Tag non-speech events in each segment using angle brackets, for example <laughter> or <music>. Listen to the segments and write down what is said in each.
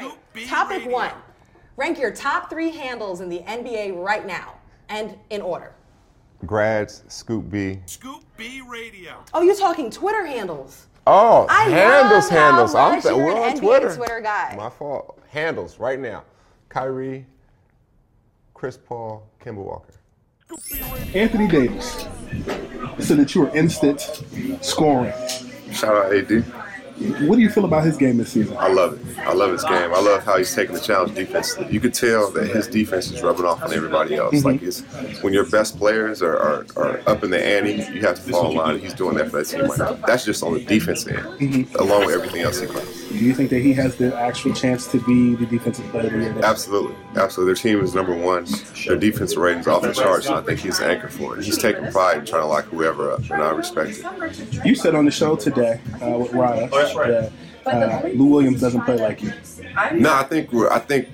All right. Topic one. Rank your top three handles in the NBA right now, and in order. Grads, Scoop B. Scoop B Radio. Oh, you're talking Twitter handles. Oh, I handles, love how handles. I'm th- we're on NBA Twitter. Twitter guy. My fault. Handles right now. Kyrie, Chris Paul, Kemba Walker. Anthony Davis So that you were instant scoring. Shout out AD. What do you feel about his game this season? I love it. I love his game. I love how he's taking the challenge defensively. You could tell that his defense is rubbing off on everybody else. Like it's when your best players are, are, are up in the ante, you have to fall in line. He's doing that for that team right now. That's just on the defense end, along with everything else he plays. Do you think that he has the actual chance to be the defensive player of the year? Absolutely, absolutely. Their team is number one. Their defensive is off the charts, and I think he's the anchor for it. He's taking pride in trying to lock whoever up, and I respect it. You said on the show today uh, with Raya that uh, Lou Williams doesn't play like you. No, I think we're. I think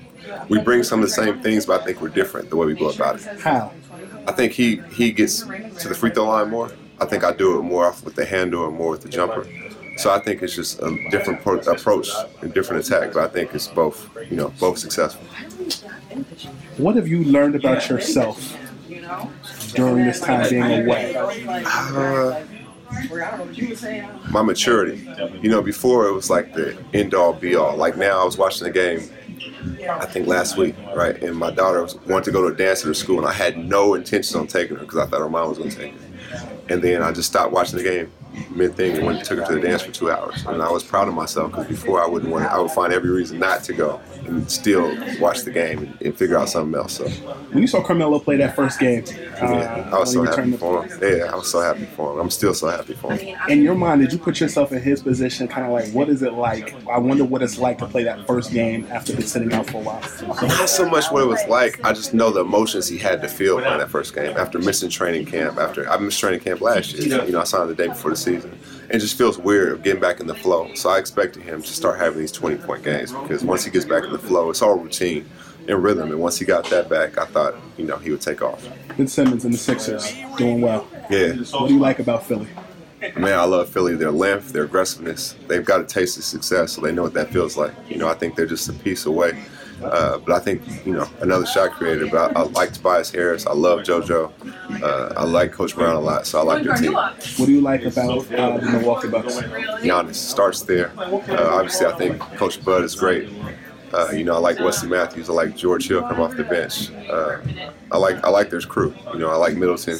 we bring some of the same things, but I think we're different the way we go about it. How? I think he he gets to the free throw line more. I think I do it more off with the handle and more with the jumper. So I think it's just a different pro- approach and different attack. But I think it's both, you know, both successful. What have you learned about yourself during this time being away? Uh, my maturity. You know, before it was like the end all be all. Like now, I was watching the game. I think last week, right? And my daughter wanted to go to a dance at her school, and I had no intention on taking her because I thought her mom was going to take her. And then I just stopped watching the game mid thing and went and took her to the dance for two hours. And I was proud of myself because before I wouldn't want, I would find every reason not to go and still watch the game and, and figure out something else. So When you saw Carmelo play that first game, uh, yeah, I was so happy for him. Yeah, I was so happy for him. I'm still so happy for him. In your mind, did you put yourself in his position, kind of like, what is it like? I wonder what it's like to play that first game after been sitting out for a while. Not so much what it was like. I just know the emotions he had to feel playing that first game after missing training camp. After I missed training camp last year, you know, I signed the day before the season. It just feels weird of getting back in the flow. So I expected him to start having these 20 point games because once he gets back in the flow, it's all routine and rhythm. And once he got that back, I thought, you know, he would take off. Ben Simmons and the Sixers doing well. Yeah. What do you like about Philly? Man, I love Philly. Their length, their aggressiveness. They've got a taste of success, so they know what that feels like. You know, I think they're just a piece away. Uh, but I think, you know, another shot creator. But I, I like Tobias Harris. I love JoJo. Uh, I like Coach Brown a lot, so I like their team. What do you like about uh, the Milwaukee Bucks? Giannis starts there. Uh, obviously, I think Coach Bud is great. Uh, you know, I like Wesley Matthews. I like George Hill come off the bench. Uh, I like I like their crew. You know, I like Middleton.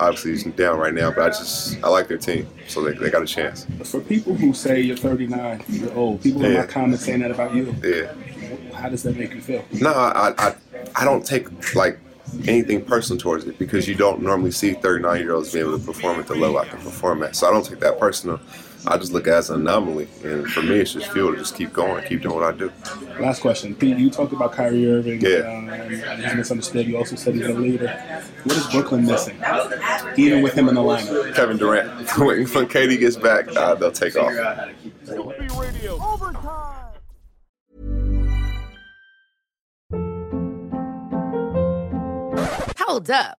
Obviously, he's down right now, but I just I like their team, so they, they got a chance. For people who say you're 39, you're old, people in my comments saying that about you, Yeah. how does that make you feel? No, I, I I don't take like anything personal towards it because you don't normally see 39 year olds be able to perform at the level I can perform at. So I don't take that personal. I just look at it as an anomaly, and for me, it's just fuel to just keep going, keep doing what I do. Last question. Pete, you talked about Kyrie Irving. Yeah. Um, and he's misunderstood. You also said he's a leader. What is Brooklyn missing, even with him in the lineup? Kevin Durant. <laughs> when, when KD gets back, uh, they'll take off. Hold up.